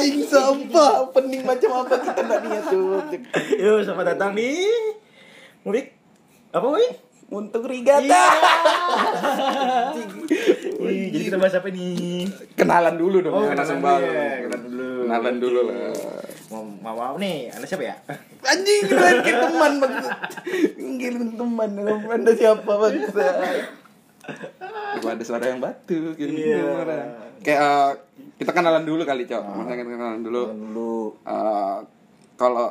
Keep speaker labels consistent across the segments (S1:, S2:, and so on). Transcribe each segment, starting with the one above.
S1: Anjing sampah, pening macam apa kita nak niat tuh.
S2: Yo, selamat datang di Mudik. Apa, Wik?
S1: Untuk rigata.
S2: Iya. Wih, jadi kita bahas apa nih?
S1: Kenalan dulu dong.
S2: Oh,
S1: ya,
S2: kenalan dulu ya, kenalan dulu.
S1: Kenalan dulu lah.
S2: Mau mau apa nih? Anda siapa ya?
S1: Anjing keren kayak teman maksud. Ngirim teman. Anda siapa bangsa? Coba ada suara yang batu gitu.
S2: Iya.
S1: Kayak eh, kita kenalan dulu kali, Cok. Maksudnya kita kenalan dulu.
S2: Dulu.
S1: Eh, kalau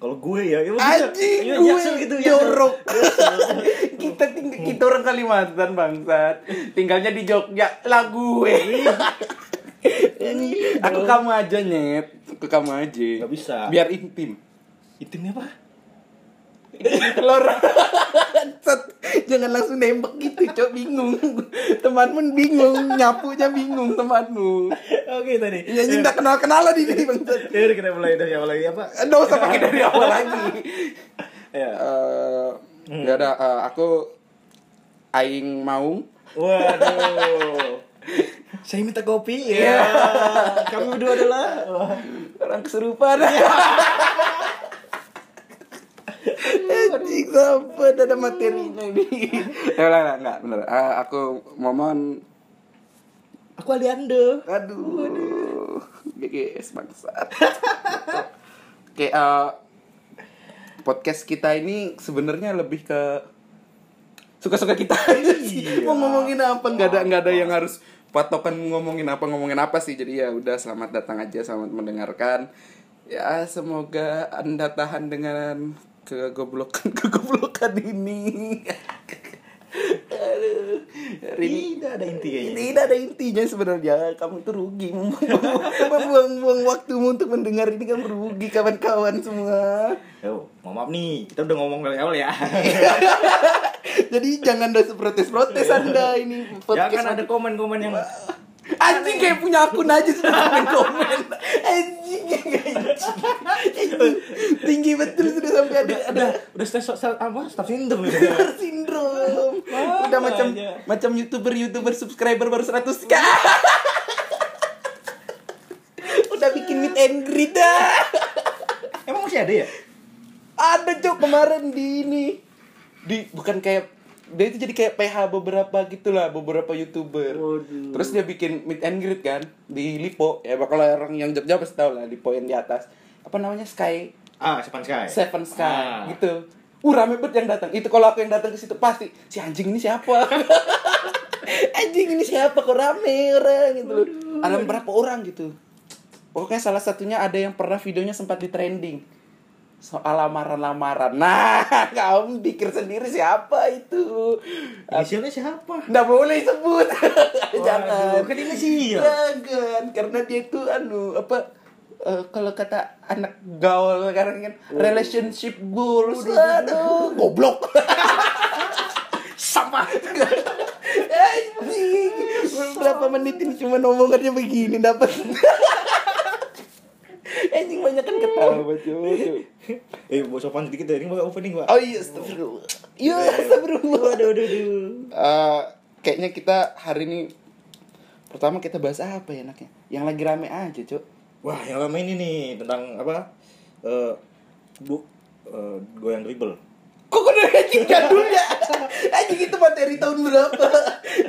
S2: Kalau gue ya, ya
S1: Anjing
S2: Iya,
S1: gue
S2: Jaksel gitu ya.
S1: jorok kita ting kita orang Kalimantan bangsat tinggalnya di Jogja lah gue aku kamu aja nyet aku kamu aja
S2: Gak bisa.
S1: biar intim
S2: Itemnya apa?
S1: Telur. Jangan langsung nembak gitu cok. Bingung. Temanmu bingung nyapunya bingung temanmu.
S2: Oke tadi.
S1: ya cinta kenal kenalan ini bangsat
S2: Ya udah kita mulai dari awal lagi. Apa?
S1: Nggak usah pakai dari awal lagi.
S2: Ya.
S1: Eh, nggak ada eh, aku aing mau.
S2: Waduh. Saya minta kopi ya. Kami berdua adalah?
S1: Orang kesurupan Anjing sampai ada materinya ini. Ya lah lah, enggak bener. Eh, aku momon
S2: Aku Aliando.
S1: aduh aduh GGS bangsat. Kayak eh, podcast kita ini sebenarnya lebih ke suka-suka kita aja sih. Mau ngomongin apa nggak ada nggak ada yang harus patokan ngomongin apa ngomongin apa sih. Jadi ya udah selamat datang aja selamat mendengarkan. Ya semoga anda tahan dengan kegoblokan kegoblokan ini. Aduh,
S2: Tidak ada inti kayaknya.
S1: tidak ada intinya sebenarnya. Kamu tuh rugi. Membuang-buang waktumu untuk mendengar ini. Kamu rugi kawan-kawan semua.
S2: Yo, mohon maaf nih, kita udah ngomong dari awal ya.
S1: jadi jangan ada protes-protes anda ini.
S2: Ya kan ada komen-komen yang
S1: anjing kayak punya akun aja sudah komen. Komen anjing anjing tinggi betul sudah sampai ada ada
S2: udah staff- apa staff syndrome gitu.
S1: sindrom udah macam
S2: aja.
S1: macam youtuber youtuber subscriber baru 100 k udah bikin meet and greet dah
S2: Emang masih ada ya?
S1: ada cok kemarin di ini di bukan kayak dia itu jadi kayak PH beberapa gitulah beberapa youtuber.
S2: Waduh.
S1: terus dia bikin meet and greet kan di Lipo. Ya kalau orang yang Jogja pasti tahu lah Lipo yang di atas. Apa namanya? Sky.
S2: Ah, Sepan Sky.
S1: Seven Sky
S2: Ah.
S1: gitu. Uh rame banget yang datang. Itu kalau aku yang datang ke situ pasti si anjing ini siapa? Anjing ini siapa? Kok rame orang gitu loh. Ada berapa orang gitu. Pokoknya salah satunya ada yang pernah videonya sempat di trending soal lamaran-lamaran. Nah kamu pikir sendiri siapa itu?
S2: Inisialnya siapa?
S1: nggak boleh sebut. Jangan.
S2: Waduh, kan inisial.
S1: jangan karena dia itu anu apa eh, kalau kata anak gaul sekarang kan relationship goals. Aduh. Goblok.
S2: Sama.
S1: anjing berapa menit ini cuma omongannya begini dapat anjing banyak kan ketawa cuy
S2: eh, mau sopan sedikit. Ini mau opening, Pak.
S1: oh iya astagfirullah iya astagfirullah
S2: Aduh, aduh, aduh.
S1: Eh, kayaknya kita hari ini pertama kita bahas apa ya enaknya yang lagi rame aja cuk
S2: Wah, yang lama ini nih tentang apa? Eh, bu, eh, goyang dribble.
S1: Kok udah anjing jadul ya? Anjing itu materi tahun berapa?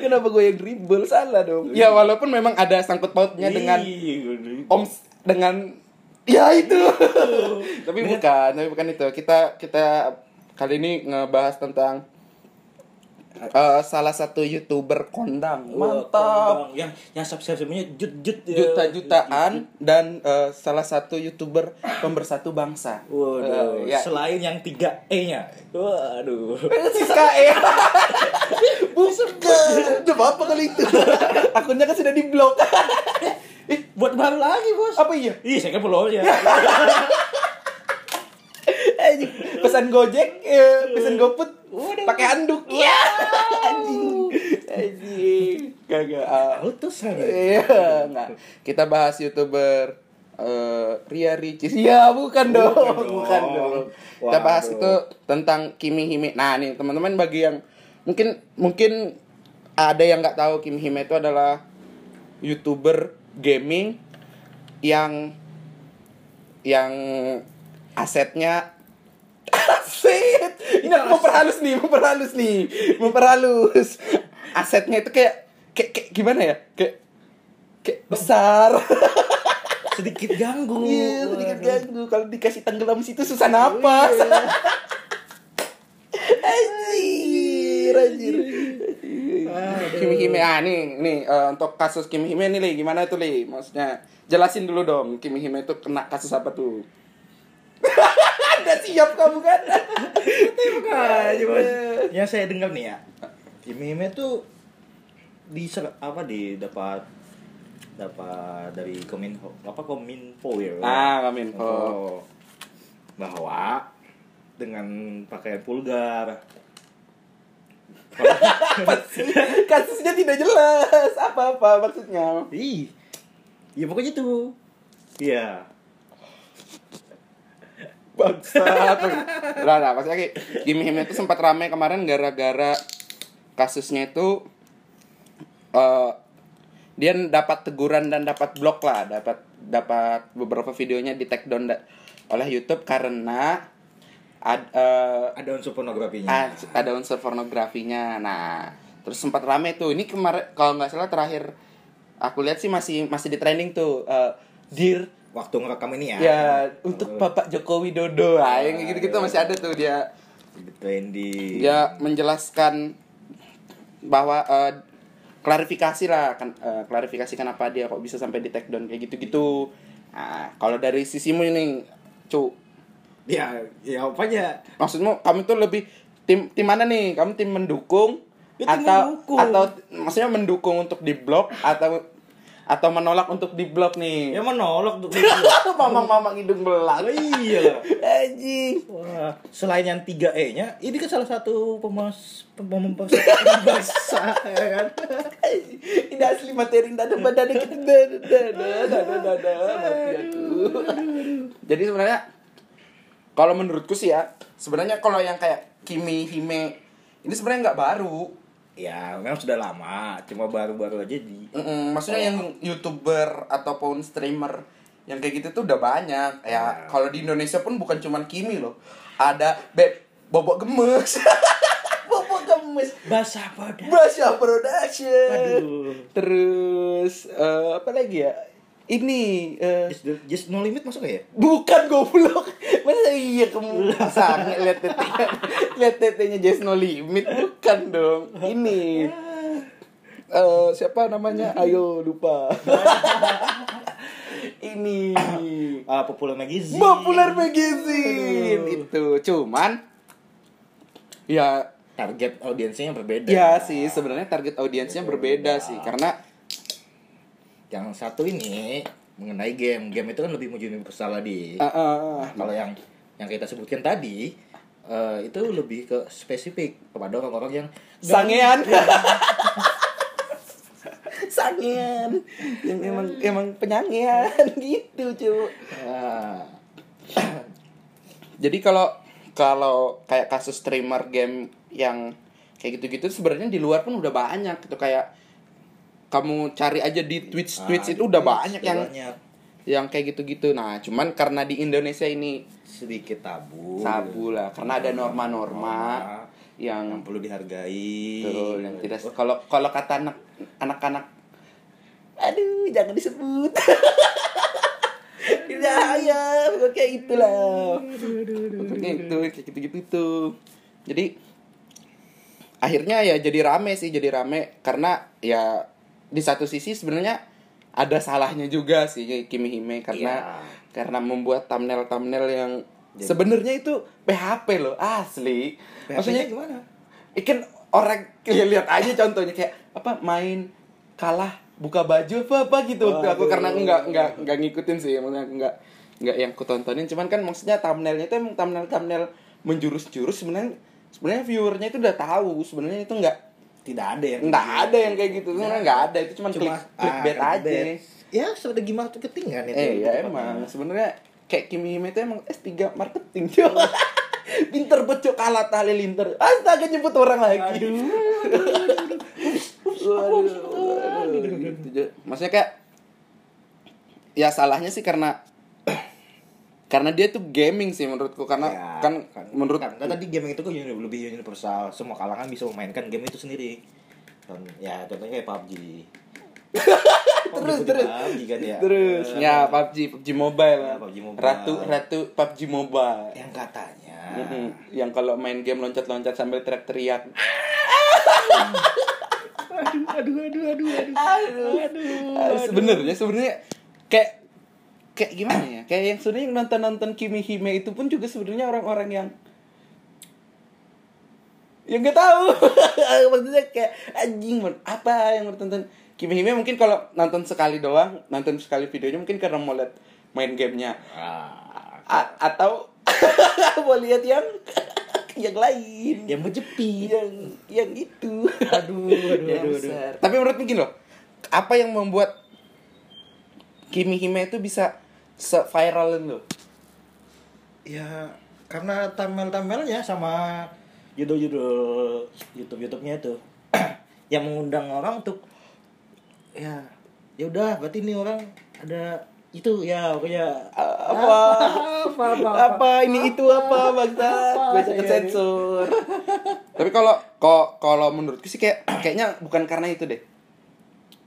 S1: Kenapa gue yang dribble? Salah dong. Ya walaupun memang ada sangkut pautnya dengan
S2: Iya.
S1: Om dengan ya itu. tapi bukan, tapi bukan itu. Kita kita kali ini ngebahas tentang eh, salah satu youtuber kondang. Mantap.
S2: kondang. Yang yang subscribe-nya jut-jut ya.
S1: Juta-jutaan dan eh, salah satu youtuber pemersatu bangsa.
S2: Waduh,
S1: Eh, ya.
S2: selain yang 3 E-nya. Waduh.
S1: Siska E Bukan Coba apa kali itu Akunnya kan sudah di blok
S2: Eh, buat baru lagi, Bos.
S1: Apa iya?
S2: Ih, saya kan belum ya.
S1: Anjing, Pesan gojek eh, Pesan
S2: Waduh.
S1: pakai handuk Iya Anjing Anjing Kagak ah.
S2: Utusan.
S1: Iya enggak Kita bahas youtuber eh, Ria Ricis Ya bukan dong
S2: Bukan
S1: Bukan
S2: dong.
S1: dong, Kita bahas
S2: Waduh.
S1: itu tentang Kimi Hime Nah nih teman-teman bagi yang Mungkin Mungkin Ada yang nggak tahu Kimi Hime itu adalah youtuber gaming yang yang asetnya aset. Ini aku memperhalus nih memperhalus nih memperhalus. Asetnya itu kayak kayak, kayak gimana ya? Kayak kayak besar.
S2: Sedikit ganggu.
S1: Iya sedikit ganggu. Kalau dikasih tenggelam situ susah napas anjir anjir Kimi Hime ah nih nih eh, untuk kasus Kimi Hime nih Li. Gimana tuh Li? Maksudnya jelasin dulu dong Kimi Hime itu kena kasus apa tuh? Udah siap kamu kan?
S2: Aja bos. Yang saya dengar nih ya. Kimi Hime tuh di apa di dapat dapat dari kominfo apa kominfo ya?
S1: Ah Kominfo.
S2: Oh, bahwa dengan pakaian vulgar
S1: kasusnya tidak jelas. Apa apa maksudnya?
S2: Ih. Ya pokoknya tuh iya.
S1: Bangsat. Lah lah maksudnya kayak Kimi Hime itu sempat ramai kemarin gara-gara kasusnya itu eh dia dapat teguran dan dapat blok lah. Dapat dapat beberapa videonya di take down oleh YouTube karena ad, eh,
S2: ada unsur pornografinya.
S1: ad- ada unsur pornografinya. Nah terus sempat rame tuh. Ini kemarin kalau nggak salah terakhir aku lihat sih masih masih di trending tuh eh, Dear.
S2: Waktu ngerekam ini ya.
S1: Ya untuk Bapak Joko Widodo. Ah yang kayak gitu-gitu masih ada tuh dia.
S2: Trendy.
S1: Dia menjelaskan bahwa eh, klarifikasi lah kan eh, klarifikasi kenapa dia kok bisa sampai di take down kayak gitu-gitu. Nah kalau dari sisimu ini cu
S2: ya ya apa aja
S1: maksudmu kamu tuh lebih tim tim mana nih? Kamu tim mendukung
S2: Ya, tim
S1: atau
S2: mendukung.
S1: atau maksudnya mendukung untuk diblok atau atau menolak untuk diblok nih?
S2: Ya menolak tuh
S1: mamang-mamang hidung belang.
S2: Oh, iya.
S1: Anjing.
S2: Wah, selain yang 3 E nya, ini kan salah satu pemas pemas bahasa ya kan.
S1: ini asli materi dada badan kita dada dada dada dada jadi sebenarnya kalau menurutku sih ya sebenarnya kalau yang kayak Kimi Hime ini sebenarnya nggak baru.
S2: Ya, memang sudah lama, cuma baru-baru aja di
S1: Mm-mm, maksudnya yang youtuber ataupun streamer yang kayak gitu tuh udah banyak. Ya
S2: Ya.
S1: kalau di Indonesia pun bukan cuman Kimi loh. Ada beb bobok gemes. Bobok gemes.
S2: Bahasa pada.
S1: Basya Production.
S2: Aduh.
S1: terus eh, apa lagi ya ini eh,
S2: Just, just no limit masuk ya?
S1: bukan goblok. Masa iya kamu sange lihat tetenya lihat tetenya Just No Limit. Bukan dong. Ini. Eh siapa namanya? Ayo lupa. Ini.
S2: Ah, popular magazine.
S1: populer magazine. Itu. Cuman ya
S2: Target audiensnya yang berbeda.
S1: ya sih sebenarnya target audiensnya berbeda sih. Karena
S2: Yang satu ini mengenai game. Game itu kan lebih universal di.
S1: eh, eh,
S2: Kalau yang yang kita sebutkan tadi eh, itu lebih ke spesifik kepada orang-orang yang
S1: sangean. sangean. Yang emang emang penyangean. Gitu cu
S2: Ah,
S1: jadi kalau kalau kayak kasus streamer game yang kayak gitu-gitu sebenarnya di luar pun udah banyak gitu. Kayak kamu cari aja di Twitch Twitch
S2: ah,
S1: itu udah
S2: Twitch
S1: banyak yang
S2: banyak.
S1: yang kayak gitu-gitu nah cuman karena di Indonesia ini
S2: sedikit tabu.
S1: tabu lah karena ada norma-norma
S2: yang
S1: yang
S2: perlu dihargai.
S1: Betul, yang tidak kalau kalau kata anak anak-anak aduh jangan disebut. Tidak ya, pokoknya kayak itulah. Pokoknya itu kayak gitu-gitu itu. Jadi akhirnya ya jadi rame sih, jadi rame karena ya di satu sisi sebenarnya ada salahnya juga sih Kimi Hime karena
S2: Iya.
S1: karena membuat thumbnail-thumbnail yang sebenarnya itu PHP loh, asli.
S2: Maksudnya
S1: Maksudnya
S2: gimana?
S1: ikan orang ya, lihat aja contohnya kayak apa main kalah buka baju apa apa gitu waktu aku karena aku nggak nggak nggak ngikutin sih maksudnya aku nggak nggak yang aku tontonin cuman kan maksudnya thumbnailnya itu emang thumbnail thumbnail menjurus-jurus sebenarnya sebenarnya viewernya itu udah tahu sebenarnya itu nggak
S2: Tidak ada yang
S1: nggak ada yang kayak gitu sebenarnya nggak ada itu cuman
S2: Cuma
S1: klik clickbait
S2: ah,
S1: aja.
S2: Ya, strategi marketing kan itu.
S1: eh ya emang sebenarnya kayak Kimi Hime itu emang S3 marketing coba pinter becok kalah halilintar astaga nyebut orang lagi Waduh, waduh, gitu. Maksudnya kayak ya salahnya sih karena karena dia tuh gaming sih menurutku karena
S2: Ya,
S1: kan, menurut
S2: kan, kan tadi game itu kan lebih universal. Semua kalangan bisa memainkan game itu sendiri. Kan ya contohnya kayak PUBG
S1: terus
S2: disebut
S1: terus.
S2: PUBG kan ya.
S1: Terus. Ya PUBG PUBG Mobile
S2: Ya, PUBG Mobile.
S1: ratu ratu PUBG Mobile.
S2: Yang katanya.
S1: Yang kalau main game loncat-loncat sambil teriak-teriak.
S2: Aduh aduh aduh aduh. Aduh.
S1: Aduh, Ah, sebenarnya sebenarnya kayak kayak gimana ya? Kayak yang sebenarnya yang nonton nonton Kimi Hime itu pun juga sebenarnya orang-orang yang yang nggak tahu. Maksudnya kayak anjing apa yang mau tonton Kimi Hime mungkin kalau nonton sekali doang nonton sekali videonya mungkin karena mau lihat main gamenya.
S2: Ah,
S1: A- atau mau lihat yang yang lain.
S2: Yang berjepit.
S1: Yang yang itu.
S2: Aduh aduh
S1: Yang
S2: aduh, aduh.
S1: tapi menurut mungkin loh apa yang membuat Kimi Hime itu bisa se-viral itu
S2: ya karena thumbnail-thumbnailnya sama judul-judul YouTube-YouTube-nya itu. Yang mengundang orang untuk ya ya udah berarti ini orang ada itu ya pokoknya
S1: apa?
S2: apa apa,
S1: apa, ini itu apa bangsa?
S2: Apa,
S1: bisa
S2: iya,
S1: kesensor tapi kalau kok kalau menurutku sih kayak kayaknya bukan karena itu deh.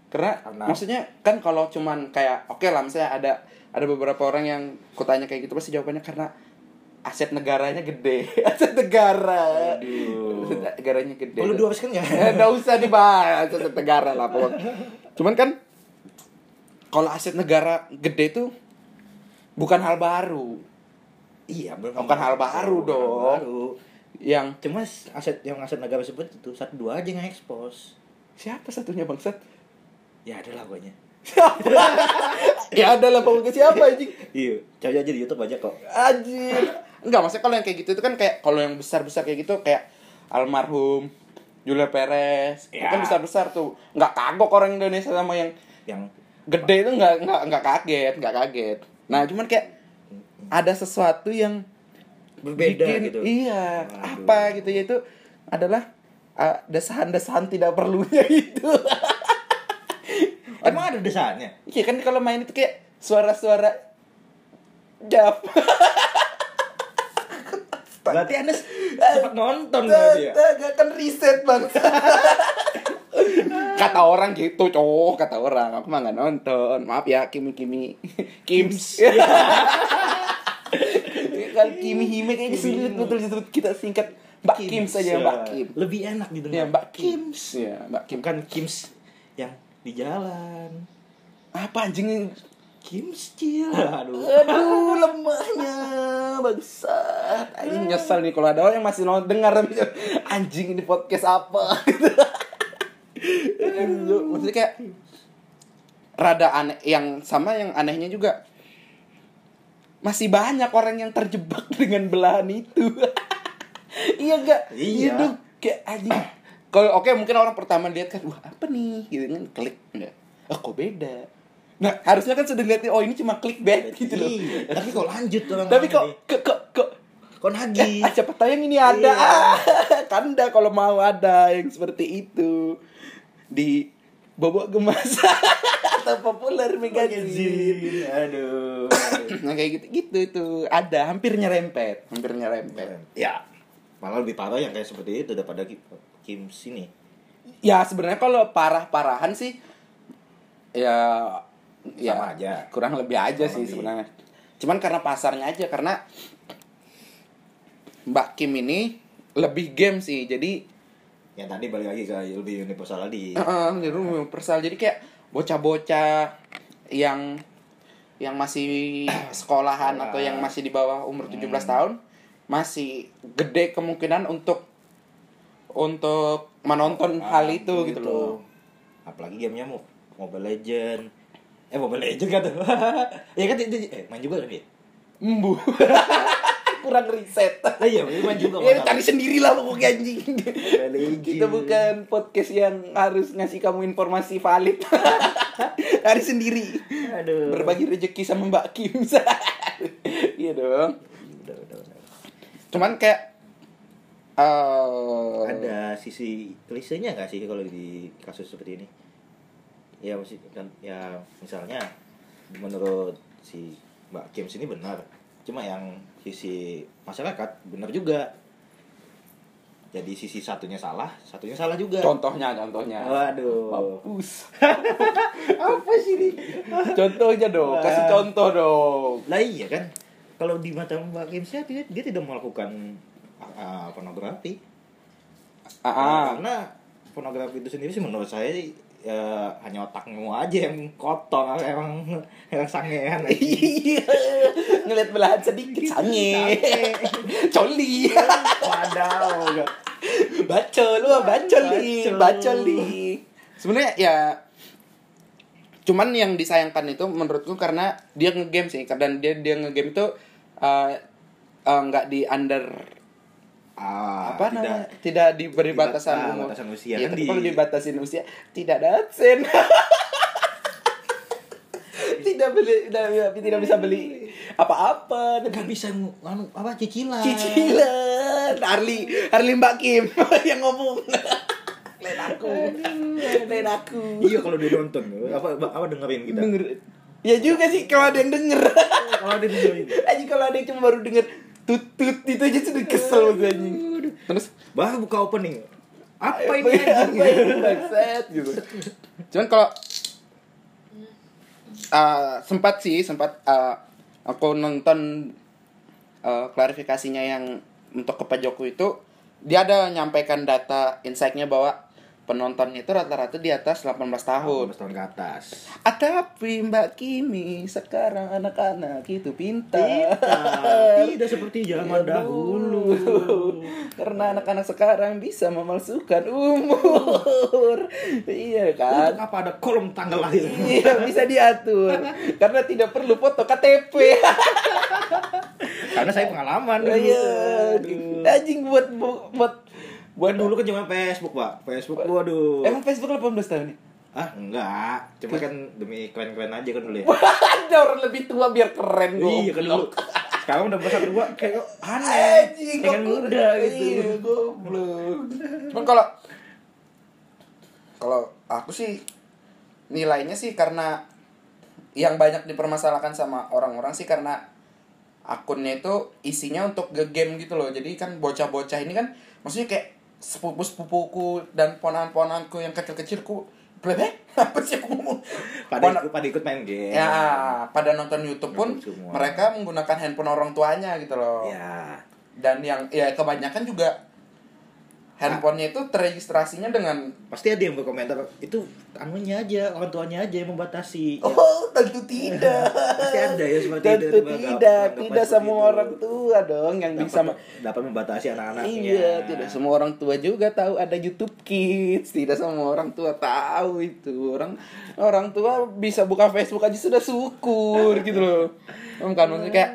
S1: Karena,
S2: Karena?
S1: maksudnya kan kalau cuman kayak oke lah misalnya ada ada beberapa orang yang kutanya kayak gitu pasti jawabannya karena aset negaranya gede. Aset negara.
S2: Aduh.
S1: aset negaranya gede.
S2: Perlu diuruskan nggak?
S1: Nggak usah dibahas aset negara lah pokoknya cuman kan kalau aset negara gede tuh bukan hal baru.
S2: Iya
S1: Bukan hal baru.
S2: Bukan hal
S1: dong.
S2: baru.
S1: yang
S2: cuma aset yang aset negara sebut itu satu dua aja yang ekspos.
S1: Siapa satunya bangsat?
S2: Ya ada lah
S1: ya ada lah pokoknya siapa anjing?
S2: Iya. Cari aja di YouTube aja kok.
S1: Anjir enggak maksudnya kalau yang kayak gitu itu kan kayak kalau yang besar besar kayak gitu kayak almarhum Julia Perez itu
S2: Ya.
S1: kan besar besar tuh. Nggak kagok orang Indonesia sama yang
S2: yang
S1: gede itu nggak nggak nggak kaget nggak kaget. Nah cuman kayak ada sesuatu yang
S2: berbeda
S1: bikin-
S2: gitu.
S1: iya
S2: Waduh.
S1: apa gitu ya itu adalah uh, desahan-desahan tidak perlunya itu
S2: desainnya
S1: iya kan kalau main itu kayak suara-suara jaf.
S2: Berarti anda sempat nonton berarti ya?
S1: Gak kan riset bang. Kata orang gitu cowok kata orang. Aku mah nggak nonton. Maaf ya kimi kimi. Kims. Kan kimi hime kayaknya sulit betul disebut kita singkat. Mbak kim saja mbak kim.
S2: Lebih enak didengar
S1: ya mbak. Kims. Ya mbak kim.
S2: Bukan Kims yang di jalan
S1: apa anjing
S2: Kims Cil aduh
S1: Aduh lemahnya bangsat Anjing nyesel nih kalau ada orang yang masih nonton dengar anjing ini podcast apa gitu. Aduh, Maksudnya kayak rada aneh yang sama yang anehnya juga masih banyak orang yang terjebak dengan belahan itu. iya gak?
S2: Iya.
S1: dong. kayak anjing. Kalau oke mungkin orang pertama lihat kan wah apa nih gitu kan klik enggak. Oh kok beda. Nah, harusnya kan sudah lihat oh ini cuma clickbait gitu loh.
S2: Iya, tapi kok lanjut orang
S1: Tapi kok kok kok kok
S2: kok nagih
S1: Ah, siapa tahu yang ini ada.
S2: Iya.
S1: Ah, Kanda kalau mau ada yang seperti itu di bobok gemas atau populer magazine.
S2: Aduh
S1: Nah kayak gitu gitu itu ada hampir nyerempet, hampir nyerempet.
S2: ya malah lebih parah yang kayak seperti itu daripada Kim sini
S1: Ya sebenarnya kalau parah-parahan sih ya ya
S2: Sama aja.
S1: kurang lebih aja
S2: Kurang
S1: sih
S2: lebih.
S1: sebenarnya. Cuman karena pasarnya aja karena Mbak Kim ini lebih game sih. Jadi
S2: yang tadi balik lagi ke lebih universal tadi
S1: Heeh, jadi universal. Jadi kayak bocah-bocah yang yang masih sekolahan atau yang masih di bawah umur 17 tahun masih gede kemungkinan untuk untuk menonton hal itu gitu loh.
S2: apalagi gamenya mau Mobile Legend eh Legend kan tuh ya kan itu eh main juga dia
S1: Embu. Kurang riset.
S2: ah iya main juga
S1: Ya cari sendiri lah pokoknya anjing. Kita bukan podcast yang harus ngasih kamu informasi valid. cari sendiri.
S2: aduh
S1: Berbagi rezeki sama Mbak Kim. Iya dong.
S2: udah udah udah
S1: Cuman kayak eh
S2: ada sisi klisenya nggak sih kalau di kasus seperti ini ya mesti kan ya misalnya menurut si Mbak Kim sini benar cuma yang sisi masyarakat benar juga jadi sisi satunya salah satunya salah juga
S1: Contohnya, contohnya.
S2: waduh
S1: Mampus.
S2: apa sih ini
S1: Contohnya dong, kasih contoh dong.
S2: lah iya kan kalau di mata Mbak Kim sih dia, dia tidak melakukan uh, pornografi
S1: Ah, ah.
S2: karena pornografi itu sendiri sih menurut saya ya, hanya otakmu aja yang kotor emang yang sangean.
S1: Iya, ngeliat belahan sedikit sange. Coli.
S2: Wadaw.
S1: Bacol, lu bacol nih,
S2: Bacol.
S1: bacol nih. Sebenarnya ya cuman yang disayangkan itu menurutku karena dia ngegame sih dan dia dia ngegame itu eh, eh, nggak di under
S2: Ah,
S1: apa
S2: tidak-
S1: namanya tidak diberi
S2: tidak-
S1: batasan
S2: ah,
S1: umur.
S2: batasan usia. Kan
S1: tapi
S2: di-
S1: kalau dibatasin usia tidak ada adsen. tidak beli tidak, tidak bisa beli apa-apa
S2: nggak bisa anu apa cicilan.
S1: cicilan Harley Harley Mbak Kim yang ngomong lain aku lain aku
S2: Iya kalau dia nonton apa apa dengerin kita.
S1: denger ya juga sih kalau ada yang denger
S2: Kalau dia dengerin.
S1: aja kalau ada yang cuma baru denger tut tut itu aja sudah kesel banget anjing. Terus?
S2: Baru buka opening. Apa ini?
S1: bangsat gitu. Cuman kalau uh, sempat sih sempat uh, aku nonton uh, klarifikasinya yang untuk ke Pak Jokowi itu dia ada nyampaikan data insight-nya bahwa penontonnya itu rata-rata di atas 18 tahun.
S2: 18 tahun ke atas.
S1: Ah, tapi Mbak Kimi sekarang anak-anak itu pintar.
S2: Tidak, tidak seperti zaman
S1: Iya,
S2: dahulu.
S1: Karena anak-anak sekarang bisa memalsukan umur. iya kan?
S2: Untuk apa ada kolom tanggal lahir?
S1: Iya bisa diatur karena tidak perlu foto KTP.
S2: Karena saya pengalaman.
S1: Iya, anjing buat buat
S2: Buat dulu kan zaman Facebook, Pak. Facebook waduh.
S1: Emang Facebook 18 tahun nih?
S2: Ah, enggak. Cuma kan demi keren-keren aja kan dulu ya.
S1: Ada orang lebih tua biar keren gue.
S2: Iya kan dulu. Sekarang udah besar dua kayak aneh.
S1: Anjing,
S2: Pengen
S1: kok-
S2: muda gitu.
S1: Iya, goblok. Cuman kalau kalau aku sih nilainya sih karena yang banyak dipermasalahkan sama orang-orang sih karena akunnya itu isinya untuk game gitu loh. Jadi kan bocah-bocah ini kan maksudnya kayak sepupu-sepupuku dan ponakan-ponakanku yang kecil-kecilku Blebek? Apa sih aku ngomong?
S2: Pada
S1: Pona-
S2: ikut, pada ikut main game.
S1: Ya, pada nonton YouTube pun
S2: semua.
S1: mereka menggunakan handphone orang tuanya gitu loh.
S2: Ya.
S1: Dan yang ya kebanyakan juga handphonenya itu terregistrasinya dengan
S2: Pasti ada yang berkomentar itu anunya aja, orang tuanya aja yang membatasi.
S1: Oh, tentu tidak.
S2: Pasti ada ya seperti itu.
S1: Tentu
S2: Tiba-tiba
S1: tidak, tidak
S2: seperti
S1: semua
S2: itu.
S1: orang tua dong yang bisa
S2: dapat,
S1: ma-
S2: dapat membatasi anak-anaknya.
S1: Iya, tidak semua orang tua juga tahu ada YouTube Kids. Tidak semua orang tua tahu itu. Orang orang tua bisa buka Facebook aja sudah syukur gitu loh. Kan maksudnya kayak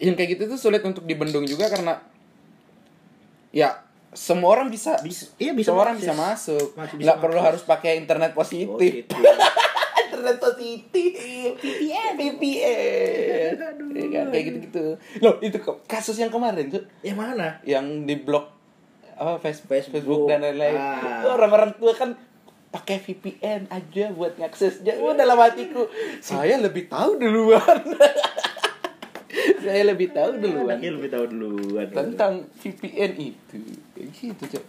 S1: yang kayak gitu tuh sulit untuk dibendung juga karena ya semua orang bisa,
S2: Bisa- iya, bisa
S1: semua orang bisa masuk.
S2: Masih bisa
S1: Nggak perlu harus pakai internet positif.
S2: Positif.
S1: internet positif VPN VPN ya kan kayak gitu gitu loh itu kok kasus yang kemarin tuh
S2: Yang mana?
S1: yang di blok apa Facebook,
S2: Facebook.
S1: Facebook dan lain-lain
S2: Ah.
S1: orang-orang tua kan pakai VPN aja buat ngaksesnya oh dalam hatiku saya lebih tahu duluan saya lebih tahu duluan
S2: Anaknya lebih tahu duluan.
S1: tentang VPN itu kayak gitu cok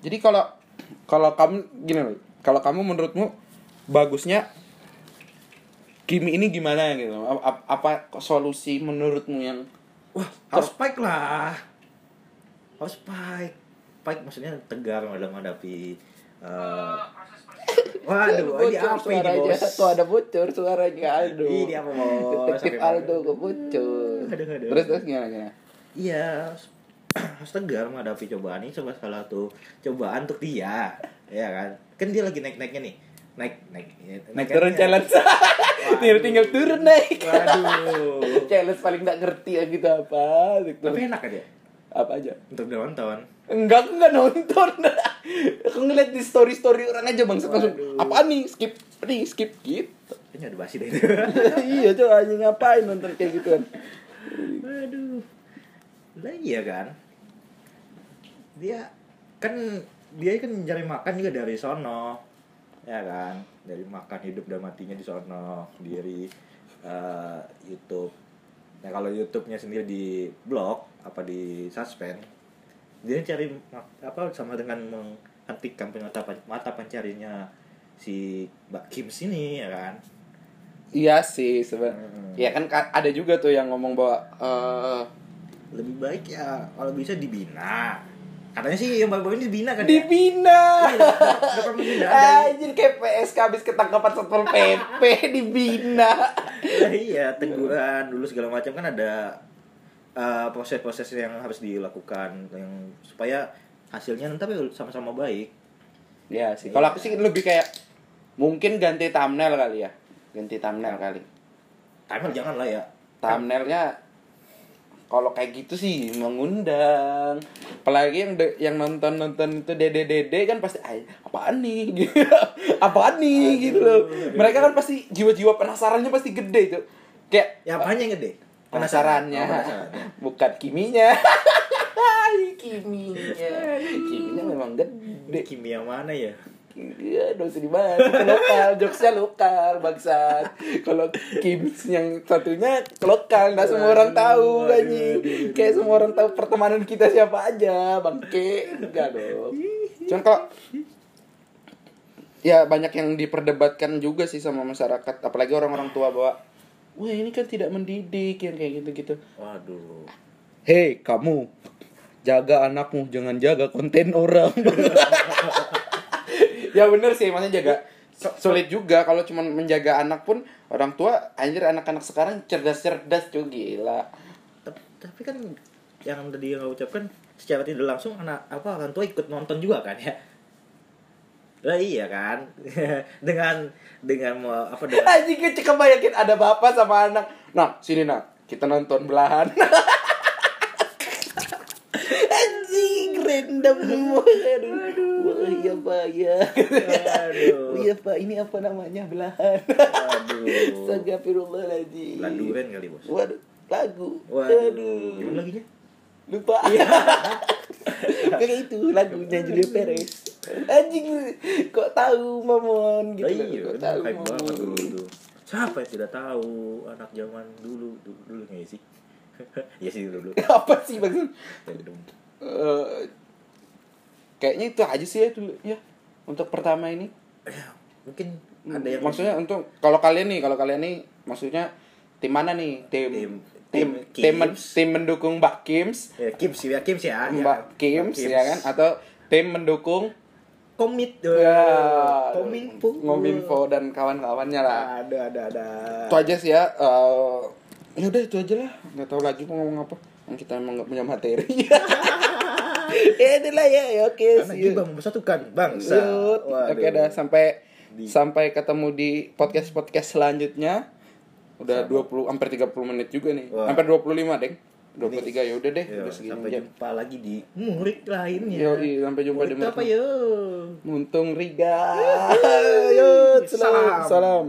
S1: jadi kalau kalau kamu gini loh kalau kamu menurutmu bagusnya Kimi ini gimana gitu A- a- apa solusi menurutmu yang
S2: Wah, harus spike lah. Harus spike. Spike maksudnya tegar dalam menghadapi eh, Waduh, ini apa ini
S1: suaranya
S2: bos?
S1: tuh ada bocor suaranya Aldo
S2: Ini apa, bos?
S1: detektif Aldo ke bocor
S2: Aduh, aduh.
S1: terus terus gimana gimana
S2: Iya, harus, tegar menghadapi cobaan ini coba salah satu cobaan untuk dia, ya kan? Kan dia lagi naik-naiknya nih. Naik naik
S1: naik turun challenge tinggal tinggal turun naik
S2: Waduh.
S1: challenge paling gak ngerti ya gitu apa gitu.
S2: Tapi enak aja
S1: apa aja
S2: untuk nonton.
S1: Enggak, aku enggak nonton. aku ngeliat di story-story orang aja bang langsung
S2: Waduh.
S1: apa nih skip nih skip gitu.
S2: Kayaknya ada basi deh.
S1: iya coba aja ngapain nonton kayak gitu kan.
S2: Waduh. Lah iya kan. Dia kan dia kan mencari makan juga dari sono. ya kan dari makan hidup dan matinya di sono sendiri eh, YouTube nah kalau YouTube-nya sendiri di blog apa di suspend dia cari apa sama dengan menghentikan mata mata pencarinya si Mbak Kim sini ya kan
S1: Iya sih sebenarnya.
S2: Hmm.
S1: Ya kan ka- ada juga tuh yang ngomong bahwa eh,
S2: lebih baik ya kalau bisa dibina katanya sih yang baru-baru ini dibina kan ya?
S1: dibina.
S2: Pembinaan dari-
S1: Anjir kayak PSK habis ketangkapan satpol PP dibina.
S2: Iya teguran dulu segala macam kan ada uh, proses-proses yang harus dilakukan yang supaya hasilnya nanti sama-sama baik
S1: Ya sih. Kalau aku sih lebih kayak mungkin ganti thumbnail kali ya. Ganti thumbnail kali.
S2: timer jangan lah ya
S1: Thumbnailnya kalau kayak gitu sih mengundang. Apalagi yang de- yang nonton nonton itu dede dede kan pasti "Ay, apaan nih apaan nih gitu loh. Mereka kan pasti jiwa-jiwa penasarannya pasti gede itu. Kayak
S2: ya apanya yang gede
S1: penasarannya.
S2: Oh, penasarannya.
S1: Bukan kiminya. Kiminya. Kiminya memang gede.
S2: kimia mana ya
S1: Iya, dosa di mana? Lokal, jokesnya lokal, bangsat. Kalau Kim yang satunya lokal, nggak semua orang tahu
S2: waduh,
S1: Kayak semua orang tahu pertemanan kita siapa aja, bangke. Enggak dong. Cuman kalau ya banyak yang diperdebatkan juga sih sama masyarakat, apalagi orang-orang tua bahwa Wah ini kan tidak mendidik yang kayak gitu-gitu.
S2: waduh
S1: Hei kamu, jaga anakmu, jangan jaga konten orang. ya bener sih, maksudnya jaga sulit juga kalau cuma menjaga anak pun orang tua anjir anak-anak sekarang cerdas-cerdas tuh gila.
S2: Tapi kan yang tadi yang ucapkan secara tidak langsung anak apa orang tua ikut nonton juga kan ya lah iya kan dengan dengan mau- apa dengan
S1: Anjing gue cek bayangin ada bapak sama anak. Nah, sini nak, kita nonton belahan. Anjing random semua. Aduh. Wah, iya pak ya.
S2: Aduh.
S1: Iya pak, ini apa namanya belahan.
S2: Waduh.
S1: Astagfirullahaladzim.
S2: Laduren kali bos.
S1: Waduh, lagu.
S2: Waduh.
S1: Aduh.
S2: Gimana laginya?
S1: Lupa. Kayak itu lagunya Julia Perez. Anjing, kok tahu Mamon gitu. Loh.
S2: iya,
S1: kok tahu
S2: banget dulu
S1: Mamon.
S2: tuh. Siapa yang tidak tahu anak zaman dulu dulu, dulu nggak sih? Iya sih dulu.
S1: Apa sih maksud? Eh, kayaknya itu aja sih ya dulu ya untuk pertama ini.
S2: Ya, mungkin ada yang
S1: maksudnya untuk kalau kalian nih, kalau kalian nih maksudnya tim mana nih? Tim
S2: Tim-
S1: tim
S2: tim
S1: tim, men-
S2: Kims.
S1: tim mendukung Mbak Kims,
S2: ya, Kim sih ya Kim sih ya.
S1: Mbak Kims ya kan atau tim mendukung
S2: Komit
S1: ya
S2: Kominfo.
S1: Ngominfo dan kawan-kawannya lah.
S2: Ada ada ada.
S1: Itu aja sih ya. Eh, ya udah itu aja lah. Nggak tahu lagi mau ngomong apa. Kan kita emang nggak punya materi. ya itulah ya, ya oke.
S2: Karena
S1: see you.
S2: juga mempersatukan bangsa.
S1: Oke dah sampai
S2: Di-
S1: sampai ketemu di podcast podcast selanjutnya. Udah 20 hampir 30 menit juga nih.
S2: Wah.
S1: Hampir 25, Deng. 23 ya udah deh,
S2: Yo,
S1: udah segini
S2: sampai
S1: aja.
S2: jumpa lagi di murid lainnya.
S1: Yo, sampai jumpa di
S2: Murid apa
S1: murid.
S2: yo?
S1: Muntung Riga. Yo.
S2: Salam.
S1: salam.